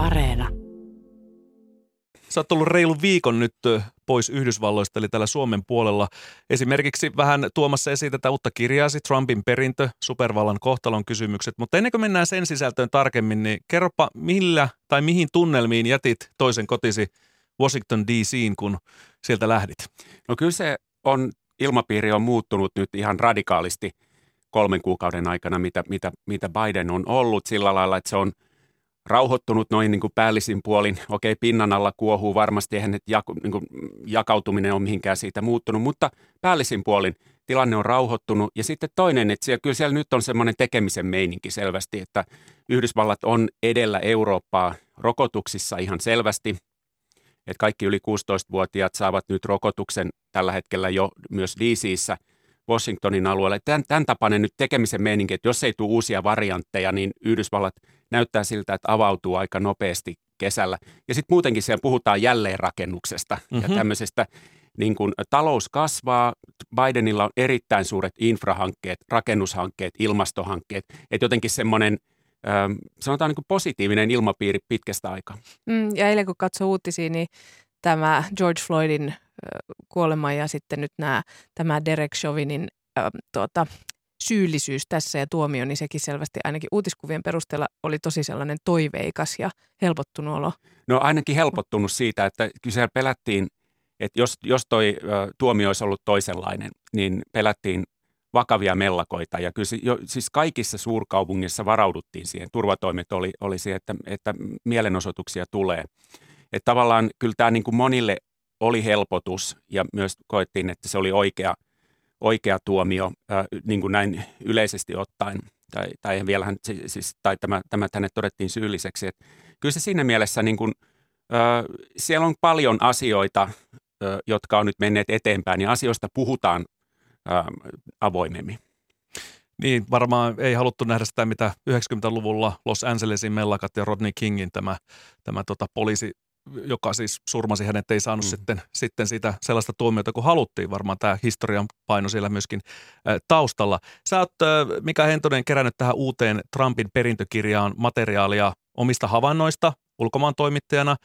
Areena. Sä oot tullut reilu viikon nyt pois Yhdysvalloista, eli täällä Suomen puolella. Esimerkiksi vähän tuomassa esiin tätä uutta kirjaasi, Trumpin perintö, supervallan kohtalon kysymykset. Mutta ennen kuin mennään sen sisältöön tarkemmin, niin kerropa millä tai mihin tunnelmiin jätit toisen kotisi Washington DCin, kun sieltä lähdit? No kyllä se on, ilmapiiri on muuttunut nyt ihan radikaalisti kolmen kuukauden aikana, mitä, mitä, mitä Biden on ollut sillä lailla, että se on – rauhoittunut noin niin kuin päällisin puolin. Okei, pinnan alla kuohuu varmasti, eihän nyt jak, niin kuin jakautuminen ole mihinkään siitä muuttunut, mutta päällisin puolin tilanne on rauhoittunut. Ja sitten toinen, että siellä, kyllä siellä nyt on semmoinen tekemisen meininki selvästi, että Yhdysvallat on edellä Eurooppaa rokotuksissa ihan selvästi. Että kaikki yli 16-vuotiaat saavat nyt rokotuksen tällä hetkellä jo myös DCissä – Washingtonin alueelle. Tämän, tämän tapainen nyt tekemisen meininki, että jos ei tule uusia variantteja, niin Yhdysvallat näyttää siltä, että avautuu aika nopeasti kesällä. Ja sitten muutenkin siellä puhutaan jälleenrakennuksesta mm-hmm. ja mhm. tämmöisestä niin kun talous kasvaa, Bidenilla on erittäin suuret infrahankkeet, rakennushankkeet, ilmastohankkeet, että jotenkin semmoinen ähm, sanotaan niin kuin positiivinen ilmapiiri pitkästä aikaa. Mm, ja eilen kun katsoi uutisia, niin tämä George Floydin kuolema ja sitten nyt nämä, tämä Derek Chauvinin äh, tuota, syyllisyys tässä ja tuomio, niin sekin selvästi ainakin uutiskuvien perusteella oli tosi sellainen toiveikas ja helpottunut olo. No ainakin helpottunut siitä, että kyse pelättiin, että jos, jos toi ö, tuomio olisi ollut toisenlainen, niin pelättiin vakavia mellakoita. Ja kyllä jo, siis kaikissa suurkaupungissa varauduttiin siihen. Turvatoimet oli, oli siihen, että, että mielenosoituksia tulee. Että tavallaan kyllä tämä niin kuin monille oli helpotus ja myös koettiin, että se oli oikea, oikea tuomio äh, niin kuin näin yleisesti ottaen. Tai, tai vielähän, siis, tai tämä, tämä hänet todettiin syylliseksi. Että kyllä se siinä mielessä, niin kuin, äh, siellä on paljon asioita, äh, jotka on nyt menneet eteenpäin ja asioista puhutaan äh, avoimemmin. Niin, varmaan ei haluttu nähdä sitä, mitä 90-luvulla Los Angelesin mellakat ja Rodney Kingin tämä, tämä tota, poliisi joka siis surmasi hänet, ei saanut mm. sitten, sitten sitä sellaista tuomiota kuin haluttiin. Varmaan tämä historian paino siellä myöskin äh, taustalla. Sä oot, äh, Mika Hentonen, kerännyt tähän uuteen Trumpin perintökirjaan materiaalia omista havainnoista ulkomaan toimittajana,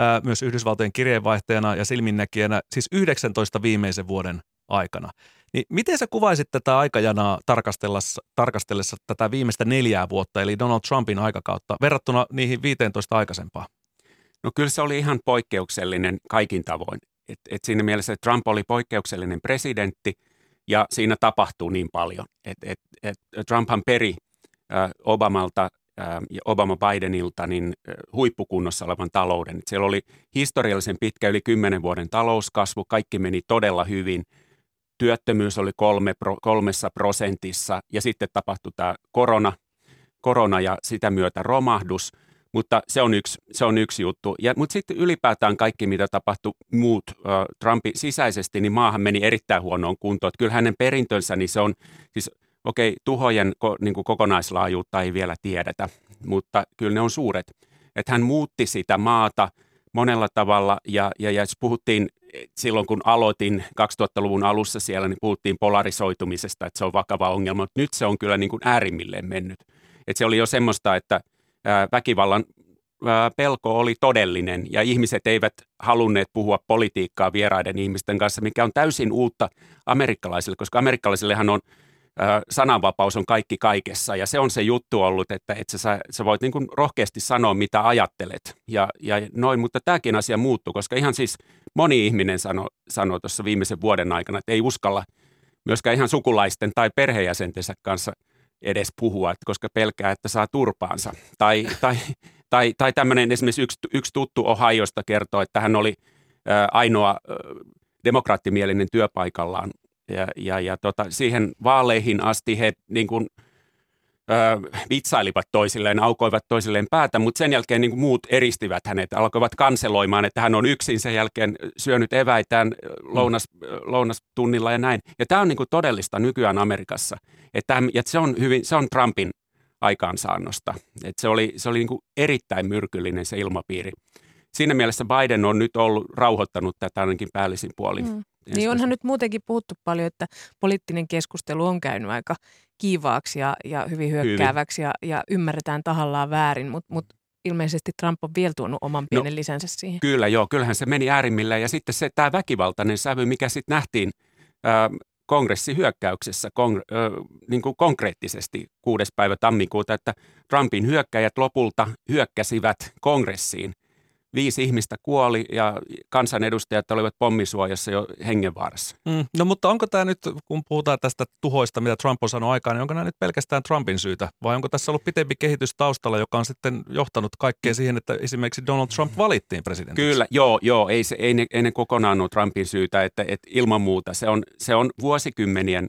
äh, myös Yhdysvaltojen kirjeenvaihtajana ja silminnäkijänä, siis 19 viimeisen vuoden aikana. Niin miten sä kuvaisit tätä aikajanaa tarkastellessa, tarkastellessa tätä viimeistä neljää vuotta, eli Donald Trumpin aikakautta, verrattuna niihin 15 aikaisempaa? No kyllä se oli ihan poikkeuksellinen kaikin tavoin. Et, et siinä mielessä, että Trump oli poikkeuksellinen presidentti ja siinä tapahtuu niin paljon. Et, et, et Trumphan peri äh, Obamalta äh, ja Obama Bidenilta niin äh, huippukunnossa olevan talouden. Et siellä oli historiallisen pitkä yli kymmenen vuoden talouskasvu, kaikki meni todella hyvin. Työttömyys oli kolme, pro, kolmessa prosentissa ja sitten tapahtui tämä korona, korona ja sitä myötä romahdus – mutta se on yksi, se on yksi juttu. Ja, mutta sitten ylipäätään kaikki, mitä tapahtui muut Trumpin sisäisesti, niin maahan meni erittäin huonoon kuntoon. Että kyllä hänen perintönsä, niin se on, siis okei, okay, tuhojen ko, niin kuin kokonaislaajuutta ei vielä tiedetä, mutta kyllä ne on suuret. Että hän muutti sitä maata monella tavalla ja, ja, ja jos puhuttiin silloin, kun aloitin 2000-luvun alussa siellä, niin puhuttiin polarisoitumisesta, että se on vakava ongelma, mutta nyt se on kyllä niin kuin äärimmilleen mennyt. Että se oli jo semmoista, että – väkivallan pelko oli todellinen ja ihmiset eivät halunneet puhua politiikkaa vieraiden ihmisten kanssa, mikä on täysin uutta amerikkalaisille, koska amerikkalaisillehan on sananvapaus on kaikki kaikessa ja se on se juttu ollut, että, että sä, sä voit niin kuin rohkeasti sanoa, mitä ajattelet. Ja, ja noin, mutta tämäkin asia muuttuu, koska ihan siis moni ihminen sanoi sano tuossa viimeisen vuoden aikana, että ei uskalla myöskään ihan sukulaisten tai perheenjäsentensä kanssa – edes puhua, että koska pelkää, että saa turpaansa. Tai, tai, tai, tai tämmöinen esimerkiksi yksi, yksi tuttu Ohiosta kertoo, että hän oli ainoa demokraattimielinen työpaikallaan. Ja, ja, ja tota, siihen vaaleihin asti he niin kuin, ö, vitsailivat toisilleen, aukoivat toisilleen päätä, mutta sen jälkeen niin kuin muut eristivät hänet, alkoivat kanseloimaan, että hän on yksin sen jälkeen syönyt eväitään lounas, mm. lounastunnilla ja näin. Ja tämä on niin kuin todellista nykyään Amerikassa. Että, että se, on hyvin, se on Trumpin aikaansaannosta. Että se oli, se oli niin kuin erittäin myrkyllinen se ilmapiiri. Siinä mielessä Biden on nyt ollut rauhoittanut tätä ainakin päällisin puolin. Mm. Niin onhan nyt muutenkin puhuttu paljon, että poliittinen keskustelu on käynyt aika kiivaaksi ja, ja hyvin hyökkääväksi ja, ja ymmärretään tahallaan väärin, mutta mut ilmeisesti Trump on vielä tuonut oman pienen no, lisänsä siihen. Kyllä, joo. Kyllähän se meni äärimmille. Ja sitten se, tämä väkivaltainen sävy, mikä sitten nähtiin ää, kongressihyökkäyksessä kon, ää, niin kuin konkreettisesti 6. päivä tammikuuta, että Trumpin hyökkäjät lopulta hyökkäsivät kongressiin – viisi ihmistä kuoli ja kansanedustajat olivat pommisuojassa jo hengenvaarassa. Mm, no mutta onko tämä nyt, kun puhutaan tästä tuhoista, mitä Trump on sanonut aikaan, niin onko nämä nyt pelkästään Trumpin syytä? Vai onko tässä ollut pitempi kehitys taustalla, joka on sitten johtanut kaikkeen siihen, että esimerkiksi Donald Trump valittiin presidentiksi? Kyllä, joo, joo. Ei, se, ei, ne, ei ne kokonaan ole Trumpin syytä, että, että ilman muuta se on, se on vuosikymmenien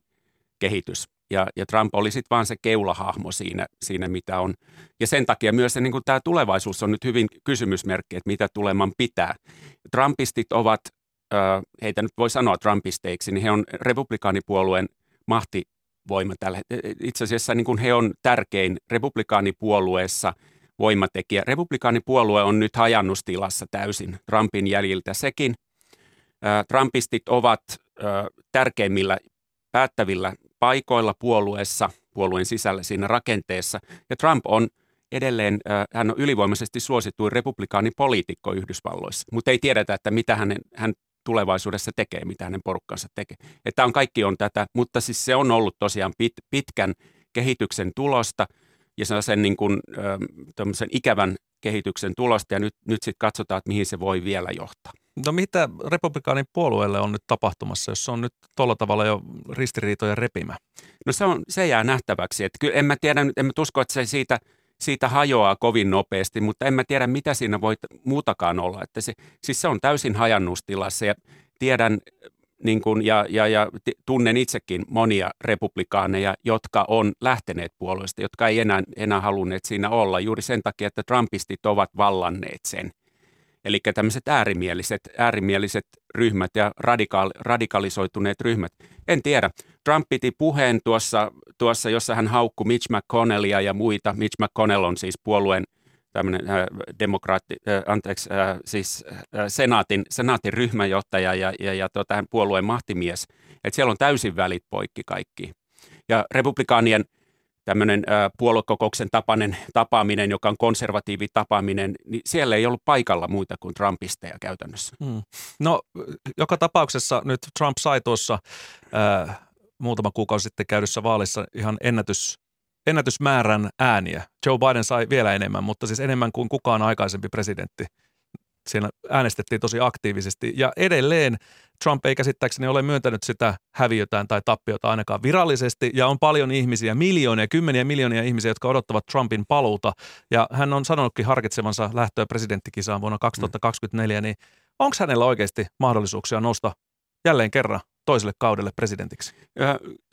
kehitys. Ja, ja Trump oli sitten vaan se keulahahmo siinä, siinä, mitä on. Ja sen takia myös se, niin tämä tulevaisuus on nyt hyvin kysymysmerkki, että mitä tuleman pitää. Trumpistit ovat, heitä nyt voi sanoa Trumpisteiksi, niin he on republikaanipuolueen mahtivoima tällä Itse asiassa niin kuin he on tärkein republikaanipuolueessa voimatekijä. Republikaanipuolue on nyt hajannustilassa täysin Trumpin jäljiltä sekin. Trumpistit ovat tärkeimmillä päättävillä paikoilla puolueessa, puolueen sisällä siinä rakenteessa. Ja Trump on edelleen, hän on ylivoimaisesti suosituin republikaanipoliitikko Yhdysvalloissa, mutta ei tiedetä, että mitä hänen, hän tulevaisuudessa tekee, mitä hänen porukkansa tekee. Että on kaikki on tätä, mutta siis se on ollut tosiaan pit, pitkän kehityksen tulosta ja sellaisen niin kuin, ikävän kehityksen tulosta ja nyt, nyt sitten katsotaan, että mihin se voi vielä johtaa. No mitä republikaanin puolueelle on nyt tapahtumassa, jos se on nyt tuolla tavalla jo ristiriitoja repimä? No se, on, se jää nähtäväksi. Että kyllä en mä tiedä, en mä usko, että se siitä, siitä hajoaa kovin nopeasti, mutta en mä tiedä, mitä siinä voi muutakaan olla. Että se, siis se on täysin hajannustilassa ja tiedän niin kuin, ja, ja, ja tunnen itsekin monia republikaaneja, jotka on lähteneet puolueesta, jotka ei enää, enää halunneet siinä olla juuri sen takia, että Trumpistit ovat vallanneet sen – Eli tämmöiset äärimieliset, äärimieliset ryhmät ja radikaal, radikalisoituneet ryhmät. En tiedä. Trump piti puheen tuossa, tuossa jossa hän haukkui Mitch McConnellia ja muita. Mitch McConnell on siis puolueen tämmöinen äh, demokraatti, äh, anteeksi, äh, siis äh, senaatin, senaatin ryhmänjohtaja ja, ja, ja tota, puolueen mahtimies. Että siellä on täysin välit poikki kaikki. Ja republikaanien tämmöinen puoluekokouksen tapainen tapaaminen, joka on konservatiivi tapaaminen, niin siellä ei ollut paikalla muita kuin Trumpisteja käytännössä. Hmm. No joka tapauksessa nyt Trump sai tuossa äh, muutama kuukausi sitten käydyssä vaalissa ihan ennätys, ennätysmäärän ääniä. Joe Biden sai vielä enemmän, mutta siis enemmän kuin kukaan aikaisempi presidentti siellä äänestettiin tosi aktiivisesti. Ja edelleen Trump ei käsittääkseni ole myöntänyt sitä häviötään tai tappiota ainakaan virallisesti. Ja on paljon ihmisiä, miljoonia, kymmeniä miljoonia ihmisiä, jotka odottavat Trumpin paluuta. Ja hän on sanonutkin harkitsevansa lähtöä presidenttikisaan vuonna 2024. Niin onko hänellä oikeasti mahdollisuuksia nousta jälleen kerran toiselle kaudelle presidentiksi?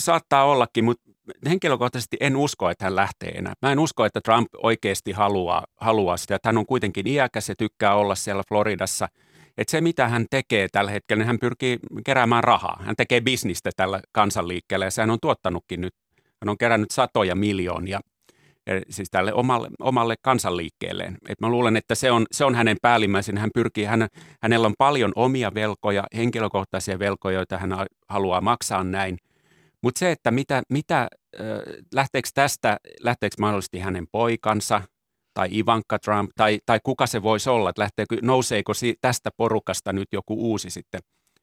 Saattaa ollakin, mutta henkilökohtaisesti en usko, että hän lähtee enää. Mä en usko, että Trump oikeasti haluaa, haluaa sitä. Hän on kuitenkin iäkäs ja tykkää olla siellä Floridassa. Että se, mitä hän tekee tällä hetkellä, niin hän pyrkii keräämään rahaa. Hän tekee bisnistä tällä kansanliikkeellä ja sehän on tuottanutkin nyt. Hän on kerännyt satoja miljoonia siis tälle omalle, omalle kansanliikkeelleen. Et mä luulen, että se on, se on hänen päällimmäisenä. Hän pyrkii, hän, hänellä on paljon omia velkoja, henkilökohtaisia velkoja, joita hän haluaa maksaa näin. Mutta se, että mitä, mitä lähteekö tästä, lähteekö mahdollisesti hänen poikansa tai Ivanka Trump tai, tai kuka se voisi olla, että lähteekö, nouseeko tästä porukasta nyt joku uusi sitten,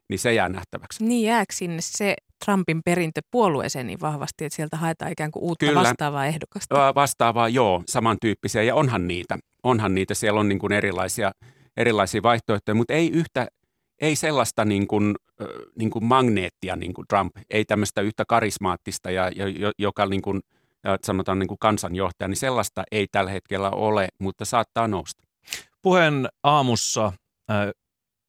niin se jää nähtäväksi. Niin jääkö sinne se Trumpin perintö puolueeseen niin vahvasti, että sieltä haetaan ikään kuin uutta Kyllä, vastaavaa ehdokasta? Vastaavaa, joo, samantyyppisiä ja onhan niitä. Onhan niitä, siellä on niin kuin erilaisia, erilaisia vaihtoehtoja, mutta ei yhtä, ei sellaista niin kuin, niin kuin magneettia niin kuin Trump, ei tämmöistä yhtä karismaattista, ja, ja, joka niin kuin, sanotaan niin kuin kansanjohtaja, niin sellaista ei tällä hetkellä ole, mutta saattaa nousta. Puheen aamussa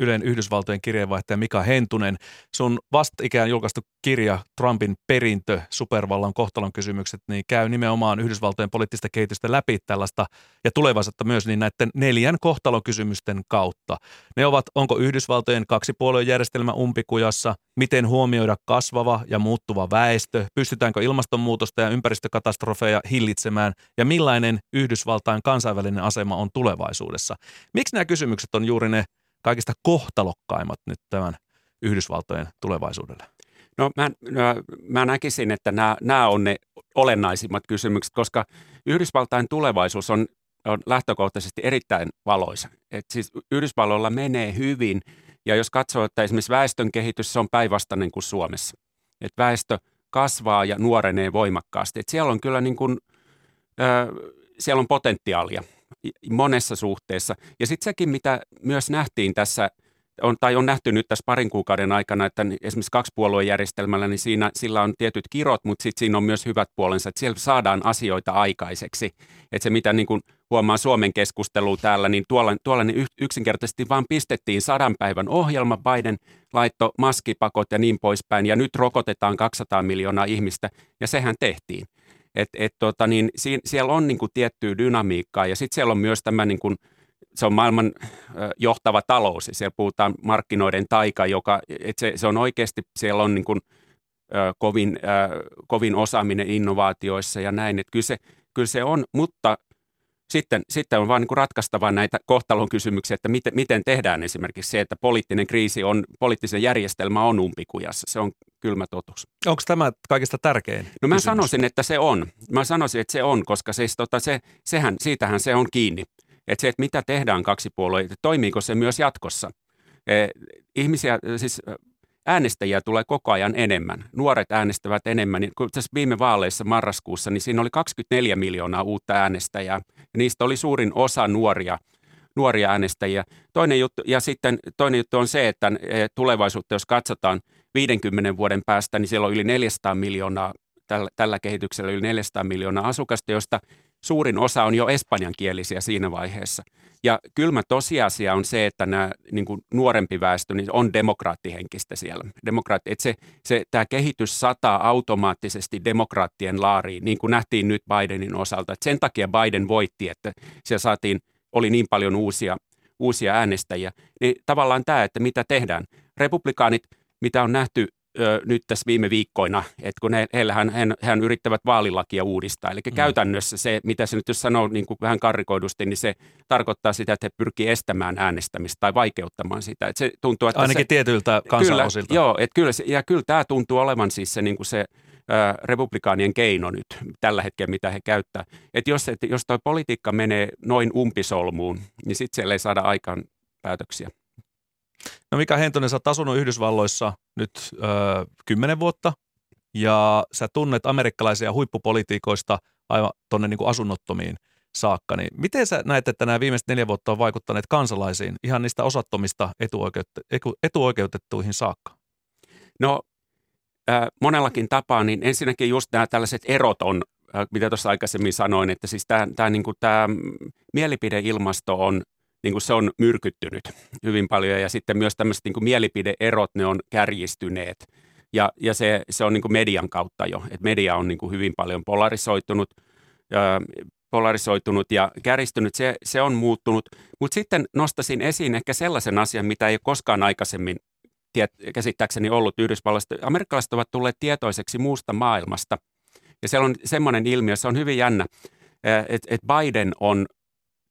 Ylen Yhdysvaltojen kirjeenvaihtaja Mika Hentunen. Sun vastikään julkaistu kirja Trumpin perintö, supervallan kohtalon kysymykset, niin käy nimenomaan Yhdysvaltojen poliittista kehitystä läpi tällaista ja tulevaisuutta myös niin näiden neljän kohtalon kysymysten kautta. Ne ovat, onko Yhdysvaltojen kaksipuolueen järjestelmä umpikujassa, miten huomioida kasvava ja muuttuva väestö, pystytäänkö ilmastonmuutosta ja ympäristökatastrofeja hillitsemään ja millainen Yhdysvaltain kansainvälinen asema on tulevaisuudessa. Miksi nämä kysymykset on juuri ne kaikista kohtalokkaimmat nyt tämän Yhdysvaltojen tulevaisuudelle? No mä, no, mä näkisin, että nämä, nämä on ne olennaisimmat kysymykset, koska Yhdysvaltain tulevaisuus on on lähtökohtaisesti erittäin valoisa. Et siis Yhdysvalloilla menee hyvin ja jos katsoo, että esimerkiksi väestön kehitys se on päinvastainen kuin Suomessa. Et väestö kasvaa ja nuorenee voimakkaasti. Et siellä on kyllä niin kuin, äh, siellä on potentiaalia monessa suhteessa. Ja sitten sekin, mitä myös nähtiin tässä – on, tai on nähty nyt tässä parin kuukauden aikana, että esimerkiksi kaksipuoluejärjestelmällä, niin siinä, sillä on tietyt kirot, mutta sitten siinä on myös hyvät puolensa, että siellä saadaan asioita aikaiseksi. Että se, mitä niin kuin huomaa Suomen keskustelua täällä, niin tuolla, tuolla niin yksinkertaisesti vaan pistettiin sadan päivän ohjelma, Biden laitto maskipakot ja niin poispäin, ja nyt rokotetaan 200 miljoonaa ihmistä, ja sehän tehtiin. Et, et tota, niin, siellä on niin kuin tiettyä dynamiikkaa, ja sitten siellä on myös tämä niin kuin, se on maailman johtava talous ja siellä puhutaan markkinoiden taika, joka, että se, se on oikeasti, siellä on niin kuin, kovin, kovin osaaminen innovaatioissa ja näin, että kyllä se, kyllä se on, mutta sitten, sitten on vaan niin ratkaistava näitä kohtalon kysymyksiä, että miten, miten tehdään esimerkiksi se, että poliittinen kriisi on, poliittinen järjestelmä on umpikujassa. Se on kylmä totuus. Onko tämä kaikista tärkein? No mä kysymys? sanoisin, että se on. Mä sanoisin, että se on, koska siis tota, se, sehän, siitähän se on kiinni. Että se, että mitä tehdään kaksi puolueita, toimiiko se myös jatkossa. E, ihmisiä, siis äänestäjiä tulee koko ajan enemmän. Nuoret äänestävät enemmän. Kun tässä viime vaaleissa marraskuussa, niin siinä oli 24 miljoonaa uutta äänestäjää. Ja niistä oli suurin osa nuoria, nuoria äänestäjiä. Toinen juttu, ja sitten toinen juttu on se, että e, tulevaisuutta, jos katsotaan 50 vuoden päästä, niin siellä on yli 400 miljoonaa, tällä, tällä kehityksellä yli 400 miljoonaa asukasta, josta suurin osa on jo espanjankielisiä siinä vaiheessa. Ja kylmä tosiasia on se, että nämä niin kuin nuorempi väestö niin on demokraattihenkistä siellä. Demokraatti, että se, se, tämä kehitys sataa automaattisesti demokraattien laariin, niin kuin nähtiin nyt Bidenin osalta. Että sen takia Biden voitti, että siellä saatiin, oli niin paljon uusia, uusia äänestäjiä. Niin tavallaan tämä, että mitä tehdään. Republikaanit, mitä on nähty ö, nyt tässä viime viikkoina, että kun he, heillähän hän, hän yrittävät vaalilakia uudistaa. Eli mm. käytännössä se, mitä se nyt jos sanoo niin kuin vähän karrikoidusti, niin se tarkoittaa sitä, että he pyrkii estämään äänestämistä tai vaikeuttamaan sitä. Että se tuntuu, että Ainakin se, tietyiltä kansanosilta. Kyllä, joo, että kyllä, ja kyllä tämä tuntuu olevan siis se, niin kuin se republikaanien keino nyt tällä hetkellä, mitä he käyttää. Että jos, että jos tuo politiikka menee noin umpisolmuun, niin sitten siellä ei saada aikaan päätöksiä. No Mika Hentonen, sä oot asunut Yhdysvalloissa nyt kymmenen vuotta ja sä tunnet amerikkalaisia huippupolitiikoista aivan tuonne niin asunnottomiin saakka. Niin miten sä näet, että nämä viimeiset neljä vuotta on vaikuttaneet kansalaisiin ihan niistä osattomista etuoikeut- etuoikeutettuihin saakka? No äh, monellakin tapaa, niin ensinnäkin just nämä tällaiset erot on, äh, mitä tuossa aikaisemmin sanoin, että siis tämä, tämä, niin kuin tämä mielipideilmasto on niin kuin se on myrkyttynyt hyvin paljon ja sitten myös tämmöiset niin kuin mielipideerot, ne on kärjistyneet. Ja, ja se, se on niin kuin median kautta jo, että media on niin kuin hyvin paljon polarisoitunut, ää, polarisoitunut ja kärjistynyt, se, se on muuttunut. Mutta sitten nostasin esiin ehkä sellaisen asian, mitä ei ole koskaan aikaisemmin tiet, käsittääkseni ollut Yhdysvalloista. Amerikkalaiset ovat tulleet tietoiseksi muusta maailmasta. Ja siellä on semmoinen ilmiö, se on hyvin jännä, että et Biden on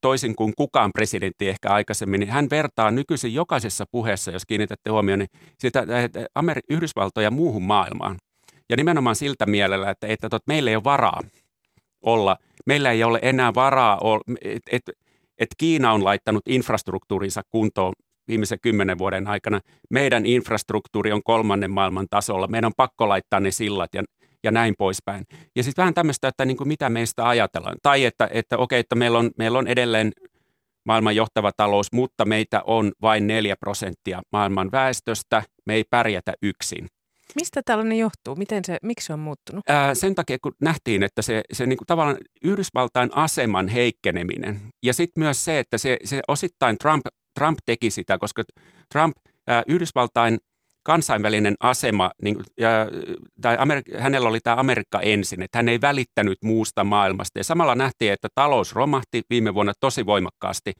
toisin kuin kukaan presidentti ehkä aikaisemmin, niin hän vertaa nykyisin jokaisessa puheessa, jos kiinnitätte huomioon, niin sitä Amer- Yhdysvaltoja muuhun maailmaan. Ja nimenomaan siltä mielellä, että, että, että meillä ei ole varaa olla, meillä ei ole enää varaa, että et, et Kiina on laittanut infrastruktuurinsa kuntoon viimeisen kymmenen vuoden aikana. Meidän infrastruktuuri on kolmannen maailman tasolla. Meidän on pakko laittaa ne sillat ja ja näin poispäin. Ja sitten vähän tämmöistä, että niin kuin mitä meistä ajatellaan. Tai että, että okei, että meillä on, meillä on edelleen maailman johtava talous, mutta meitä on vain 4 prosenttia maailman väestöstä. Me ei pärjätä yksin. Mistä tällainen johtuu? Miten se, miksi se on muuttunut? Ää, sen takia, kun nähtiin, että se, se niin kuin tavallaan Yhdysvaltain aseman heikkeneminen ja sitten myös se, että se, se osittain Trump, Trump teki sitä, koska Trump, ää, Yhdysvaltain kansainvälinen asema, niin, ja, tai Amerik- hänellä oli tämä Amerikka ensin, että hän ei välittänyt muusta maailmasta. Ja samalla nähtiin, että talous romahti viime vuonna tosi voimakkaasti.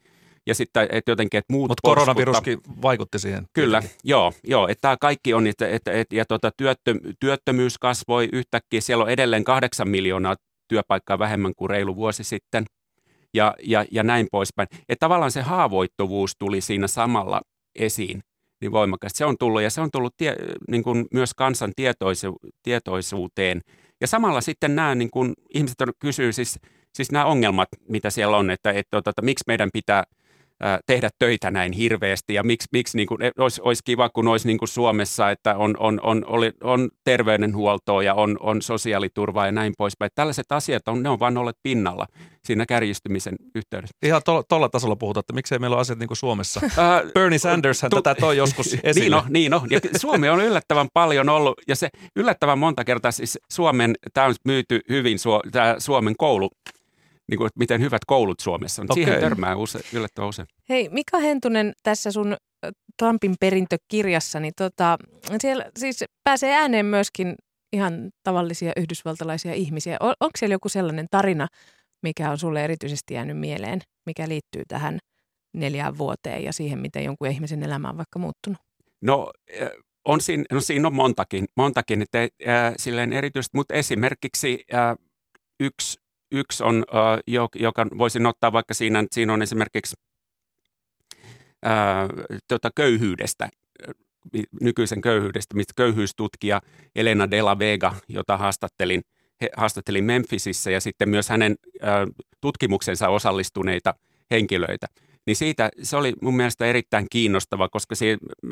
Ja sitten, että jotenkin, että muut Mutta koronaviruskin vaikutti siihen. Kyllä, joo, joo, että tämä kaikki on, että, että, että ja tuota, työttö, työttömyys kasvoi yhtäkkiä. Siellä on edelleen kahdeksan miljoonaa työpaikkaa vähemmän kuin reilu vuosi sitten ja, ja, ja näin poispäin. Että tavallaan se haavoittuvuus tuli siinä samalla esiin niin voimakkaasti. Se on tullut ja se on tullut tie, niin kuin myös kansan tietoisu, tietoisuuteen. Ja samalla sitten nämä niin kuin, ihmiset kysyy siis siis nämä ongelmat, mitä siellä on, että, että, että, että miksi meidän pitää – tehdä töitä näin hirveästi ja miksi, miksi niin kuin, olisi, olisi kiva, kun olisi niin kuin Suomessa, että on, on, on, on, on terveydenhuoltoa ja on, on sosiaaliturvaa ja näin poispäin. Tällaiset asiat on, ne on vain olleet pinnalla siinä kärjistymisen yhteydessä. Ihan tuolla to, tasolla puhutaan, että miksei meillä ole asiat niin kuin Suomessa. Bernie Sanders hän tätä toi joskus esille. Niin on, niin on. Ja Suomi on yllättävän paljon ollut ja se yllättävän monta kertaa siis Suomen, tämä on myyty hyvin, tämä Suomen koulu niin kuin, että miten hyvät koulut Suomessa on. Okay. Siihen törmää use, yllättävän usein. Hei, Mika Hentunen tässä sun Trumpin perintökirjassa, niin tota, siellä siis pääsee ääneen myöskin ihan tavallisia yhdysvaltalaisia ihmisiä. On, onko siellä joku sellainen tarina, mikä on sulle erityisesti jäänyt mieleen, mikä liittyy tähän neljään vuoteen ja siihen, miten jonkun ihmisen elämä on vaikka muuttunut? No on siinä, no siinä on montakin, montakin että, äh, silleen erityisesti, mutta esimerkiksi äh, yksi yksi on, joka voisin ottaa vaikka siinä, että siinä on esimerkiksi ää, tota köyhyydestä, nykyisen köyhyydestä, mistä köyhyystutkija Elena de la Vega, jota haastattelin, he, haastattelin Memphisissä ja sitten myös hänen tutkimuksensa osallistuneita henkilöitä. Niin siitä se oli mun mielestä erittäin kiinnostava, koska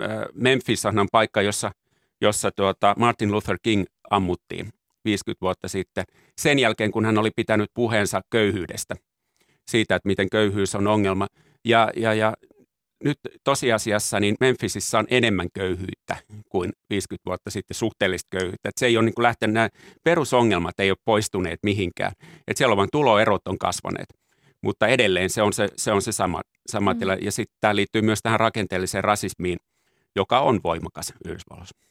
ää, Memphis on paikka, jossa, jossa tuota Martin Luther King ammuttiin. 50 vuotta sitten, sen jälkeen kun hän oli pitänyt puheensa köyhyydestä, siitä, että miten köyhyys on ongelma. Ja, ja, ja nyt tosiasiassa niin Memphisissä on enemmän köyhyyttä kuin 50 vuotta sitten suhteellista köyhyyttä. Että se ei ole niin kuin lähtenyt, nämä perusongelmat ei ole poistuneet mihinkään. Että siellä on vain tuloerot on kasvaneet. Mutta edelleen se on se, se, on se sama, sama mm. tila. Ja sitten tämä liittyy myös tähän rakenteelliseen rasismiin, joka on voimakas Yhdysvalloissa.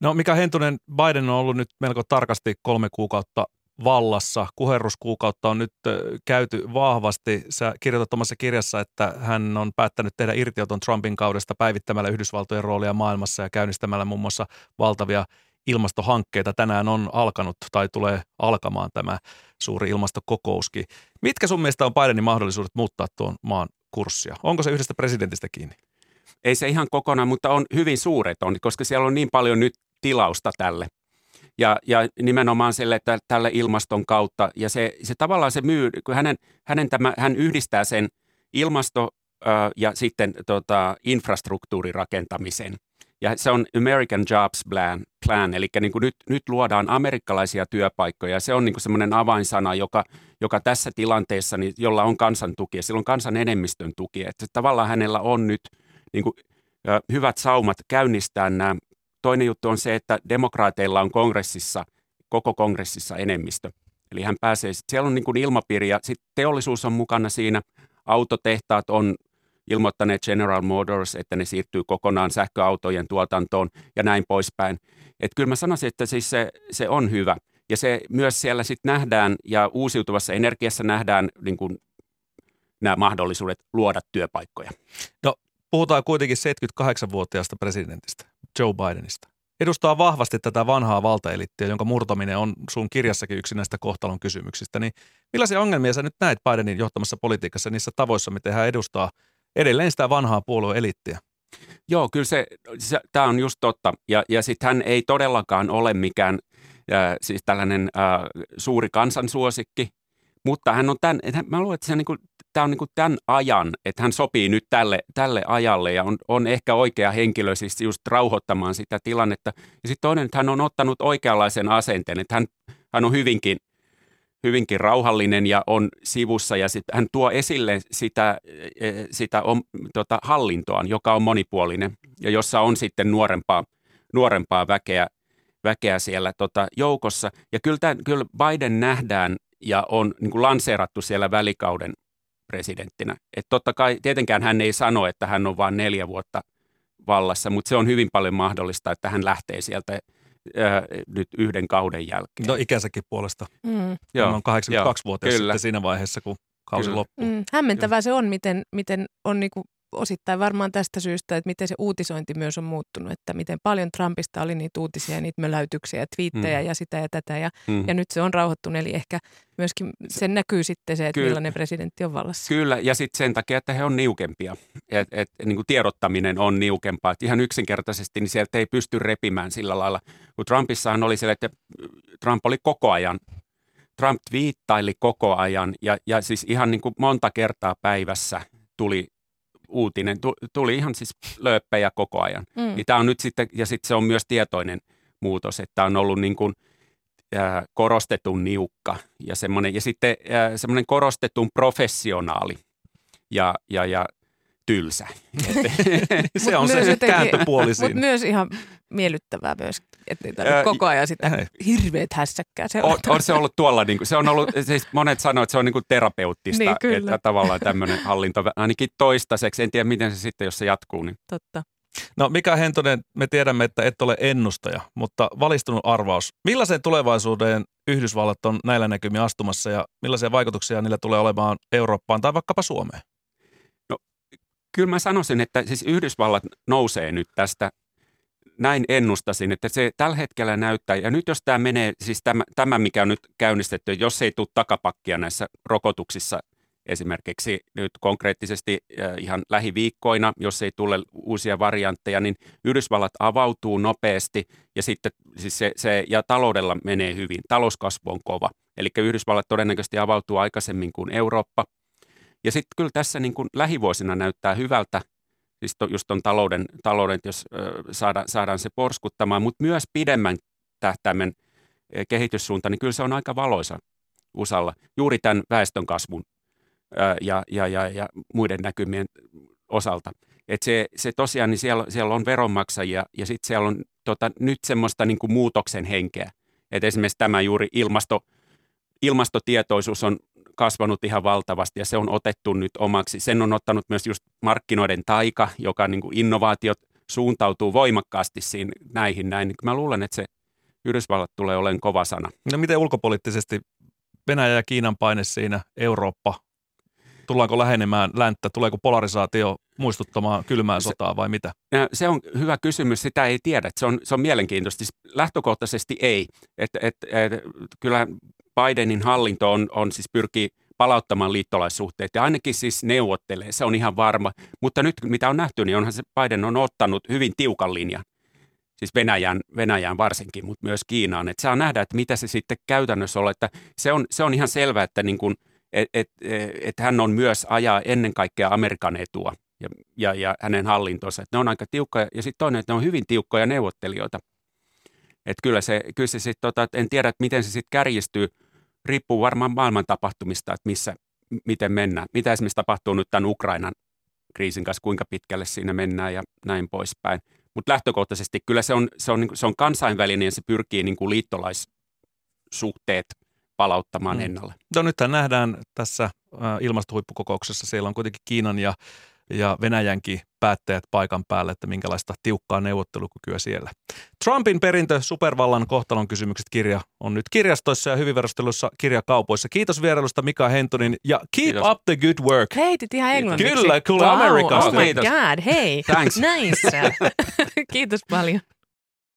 No Mika Hentunen, Biden on ollut nyt melko tarkasti kolme kuukautta vallassa. Kuherruskuukautta on nyt käyty vahvasti. Sä kirjoitat omassa kirjassa, että hän on päättänyt tehdä irtioton Trumpin kaudesta päivittämällä Yhdysvaltojen roolia maailmassa ja käynnistämällä muun muassa valtavia ilmastohankkeita. Tänään on alkanut tai tulee alkamaan tämä suuri ilmastokokouskin. Mitkä sun mielestä on Bidenin mahdollisuudet muuttaa tuon maan kurssia? Onko se yhdestä presidentistä kiinni? Ei se ihan kokonaan, mutta on hyvin suuret on, koska siellä on niin paljon nyt tilausta tälle. Ja, ja nimenomaan sille, että tälle ilmaston kautta. Ja se, se tavallaan se myy, kun hänen, hänen tämä, hän yhdistää sen ilmasto ja sitten tota, infrastruktuurirakentamisen. Ja se on American Jobs Plan, plan eli niin kuin nyt, nyt luodaan amerikkalaisia työpaikkoja. Se on niin semmoinen avainsana, joka, joka tässä tilanteessa, niin, jolla on kansan tuki ja sillä on kansan enemmistön tuki. Että tavallaan hänellä on nyt niin kuin, hyvät saumat käynnistää nämä Toinen juttu on se, että demokraateilla on kongressissa, koko kongressissa enemmistö. Eli hän pääsee, siellä on niin kuin ilmapiiri ja sitten teollisuus on mukana siinä. Autotehtaat on ilmoittaneet General Motors, että ne siirtyy kokonaan sähköautojen tuotantoon ja näin poispäin. Että kyllä mä sanoisin, että siis se, se on hyvä. Ja se myös siellä sitten nähdään ja uusiutuvassa energiassa nähdään niin kuin nämä mahdollisuudet luoda työpaikkoja. No puhutaan kuitenkin 78-vuotiaasta presidentistä. Joe Bidenista. Edustaa vahvasti tätä vanhaa valtaelittiä, jonka murtaminen on sun kirjassakin yksi näistä kohtalon kysymyksistä. Niin millaisia ongelmia sä nyt näet Bidenin johtamassa politiikassa niissä tavoissa, miten hän edustaa edelleen sitä vanhaa puolueelittiä? Joo, kyllä se, se tämä on just totta. Ja, ja sitten hän ei todellakaan ole mikään äh, siis tällainen äh, suuri kansansuosikki, mutta hän on tämän, mä luulen, että se niin kuin, tämä on niin kuin tämän ajan, että hän sopii nyt tälle, tälle ajalle ja on, on ehkä oikea henkilö siis just rauhoittamaan sitä tilannetta. Ja sitten toinen, että hän on ottanut oikeanlaisen asenteen, että hän, hän on hyvinkin, hyvinkin rauhallinen ja on sivussa ja sit hän tuo esille sitä, e, sitä on, tota, hallintoa, joka on monipuolinen ja jossa on sitten nuorempaa, nuorempaa väkeä, väkeä siellä tota, joukossa. Ja kyllä, tämän, kyllä Biden nähdään ja on niin kuin lanseerattu siellä välikauden presidenttinä. Et totta kai tietenkään hän ei sano, että hän on vain neljä vuotta vallassa, mutta se on hyvin paljon mahdollista, että hän lähtee sieltä ää, nyt yhden kauden jälkeen. No ikäsäkin puolesta. Mm. Joo, hän on 82-vuotias sitten siinä vaiheessa, kun kausi kyllä. loppuu. Mm, hämmentävää kyllä. se on, miten, miten on niinku osittain varmaan tästä syystä, että miten se uutisointi myös on muuttunut, että miten paljon Trumpista oli niitä uutisia, niitä möläytyksiä ja twiittejä mm. ja sitä ja tätä. Ja, mm. ja nyt se on rauhoittunut, eli ehkä myöskin sen näkyy sitten se, että Kyllä. millainen presidentti on vallassa. Kyllä, ja sitten sen takia, että he on niukempia. Et, et, niin kuin tiedottaminen on niukempaa. Et ihan yksinkertaisesti niin sieltä ei pysty repimään sillä lailla. Kun Trumpissahan oli se, että Trump oli koko ajan Trump viittaili koko ajan ja, ja siis ihan niin kuin monta kertaa päivässä tuli uutinen, tuli ihan siis lööppejä koko ajan. Mm. Niin tämä on nyt sitten, ja sitten se on myös tietoinen muutos, että on ollut niin kuin, äh, korostetun niukka ja, semmoinen, ja sitten äh, semmoinen korostetun professionaali ja, ja, ja tylsä. se on se kääntöpuoli siinä. Mutta myös ihan miellyttävää myös, että ei tarvitse koko ajan sitä hirveät hässäkkää On, on se ollut tuolla, niin kuin, se on ollut, siis monet sanoivat, että se on niin kuin terapeuttista, niin, että tavallaan tämmöinen hallinto, ainakin toistaiseksi, en tiedä miten se sitten, jos se jatkuu. Niin. Totta. No Mika Hentonen, me tiedämme, että et ole ennustaja, mutta valistunut arvaus. Millaiseen tulevaisuuteen Yhdysvallat on näillä näkymin astumassa ja millaisia vaikutuksia niillä tulee olemaan Eurooppaan tai vaikkapa Suomeen? Kyllä mä sanoisin, että siis Yhdysvallat nousee nyt tästä näin ennustasin, että se tällä hetkellä näyttää, ja nyt jos tämä menee, siis tämä, tämä mikä on nyt käynnistetty, jos ei tule takapakkia näissä rokotuksissa esimerkiksi nyt konkreettisesti ihan lähiviikkoina, jos ei tule uusia variantteja, niin Yhdysvallat avautuu nopeasti ja sitten siis se, se, ja taloudella menee hyvin. Talouskasvu on kova. Eli Yhdysvallat todennäköisesti avautuu aikaisemmin kuin Eurooppa. Ja sitten kyllä tässä niin kuin lähivuosina näyttää hyvältä, siis to, just on talouden, talouden jos saada, saadaan se porskuttamaan, mutta myös pidemmän tähtäimen kehityssuunta, niin kyllä se on aika valoisa USAlla juuri tämän väestönkasvun ja, ja, ja, ja muiden näkymien osalta. Et se, se tosiaan, niin siellä, siellä on veronmaksajia ja sitten siellä on tota, nyt semmoista niin kuin muutoksen henkeä. Et esimerkiksi tämä juuri ilmasto, ilmastotietoisuus on kasvanut ihan valtavasti ja se on otettu nyt omaksi. Sen on ottanut myös just markkinoiden taika, joka niin kuin innovaatiot suuntautuu voimakkaasti siinä, näihin näin. Mä luulen, että se Yhdysvallat tulee olemaan kova sana. No miten ulkopoliittisesti Venäjä ja Kiinan paine siinä, Eurooppa, Tullaanko lähenemään länttä? Tuleeko polarisaatio muistuttamaan kylmää sotaa vai mitä? Se on hyvä kysymys, sitä ei tiedä. Se on, se on mielenkiintoista. Siis lähtökohtaisesti ei. Et, et, et, kyllä Bidenin hallinto on, on siis pyrkii palauttamaan liittolaissuhteet ja ainakin siis neuvottelee, se on ihan varma. Mutta nyt mitä on nähty, niin onhan se Biden on ottanut hyvin tiukan linjan siis Venäjän, Venäjän varsinkin, mutta myös Kiinaan. Että saa nähdä, että mitä se sitten käytännössä on. Että se, on, se on ihan selvää, että niin kuin – että et, et hän on myös ajaa ennen kaikkea Amerikan etua ja, ja, ja hänen hallintonsa. Et ne on aika tiukkoja ja sitten toinen, että ne on hyvin tiukkoja neuvottelijoita. Että kyllä se, kyllä se sitten, tota, en tiedä, että miten se sitten kärjistyy, riippuu varmaan maailman tapahtumista, että missä, miten mennään. Mitä esimerkiksi tapahtuu nyt tämän Ukrainan kriisin kanssa, kuinka pitkälle siinä mennään ja näin poispäin. Mutta lähtökohtaisesti kyllä se on, se on, niinku, se on kansainvälinen ja se pyrkii niin kuin liittolaissuhteet – palauttamaan mm. ennalle. No nythän nähdään tässä ilmastohuippukokouksessa, siellä on kuitenkin Kiinan ja, ja Venäjänkin päättäjät paikan päällä, että minkälaista tiukkaa neuvottelukykyä siellä. Trumpin perintö supervallan kohtalon kysymykset kirja on nyt kirjastoissa ja hyvinverostelussa kirjakaupoissa. Kiitos vierailusta Mika Hentonin ja keep Kiitos. up the good work. Heitit ihan englanniksi. Kyllä, kuule wow, Amerikasta. Oh my god, hei. Thanks. Nice. Kiitos paljon.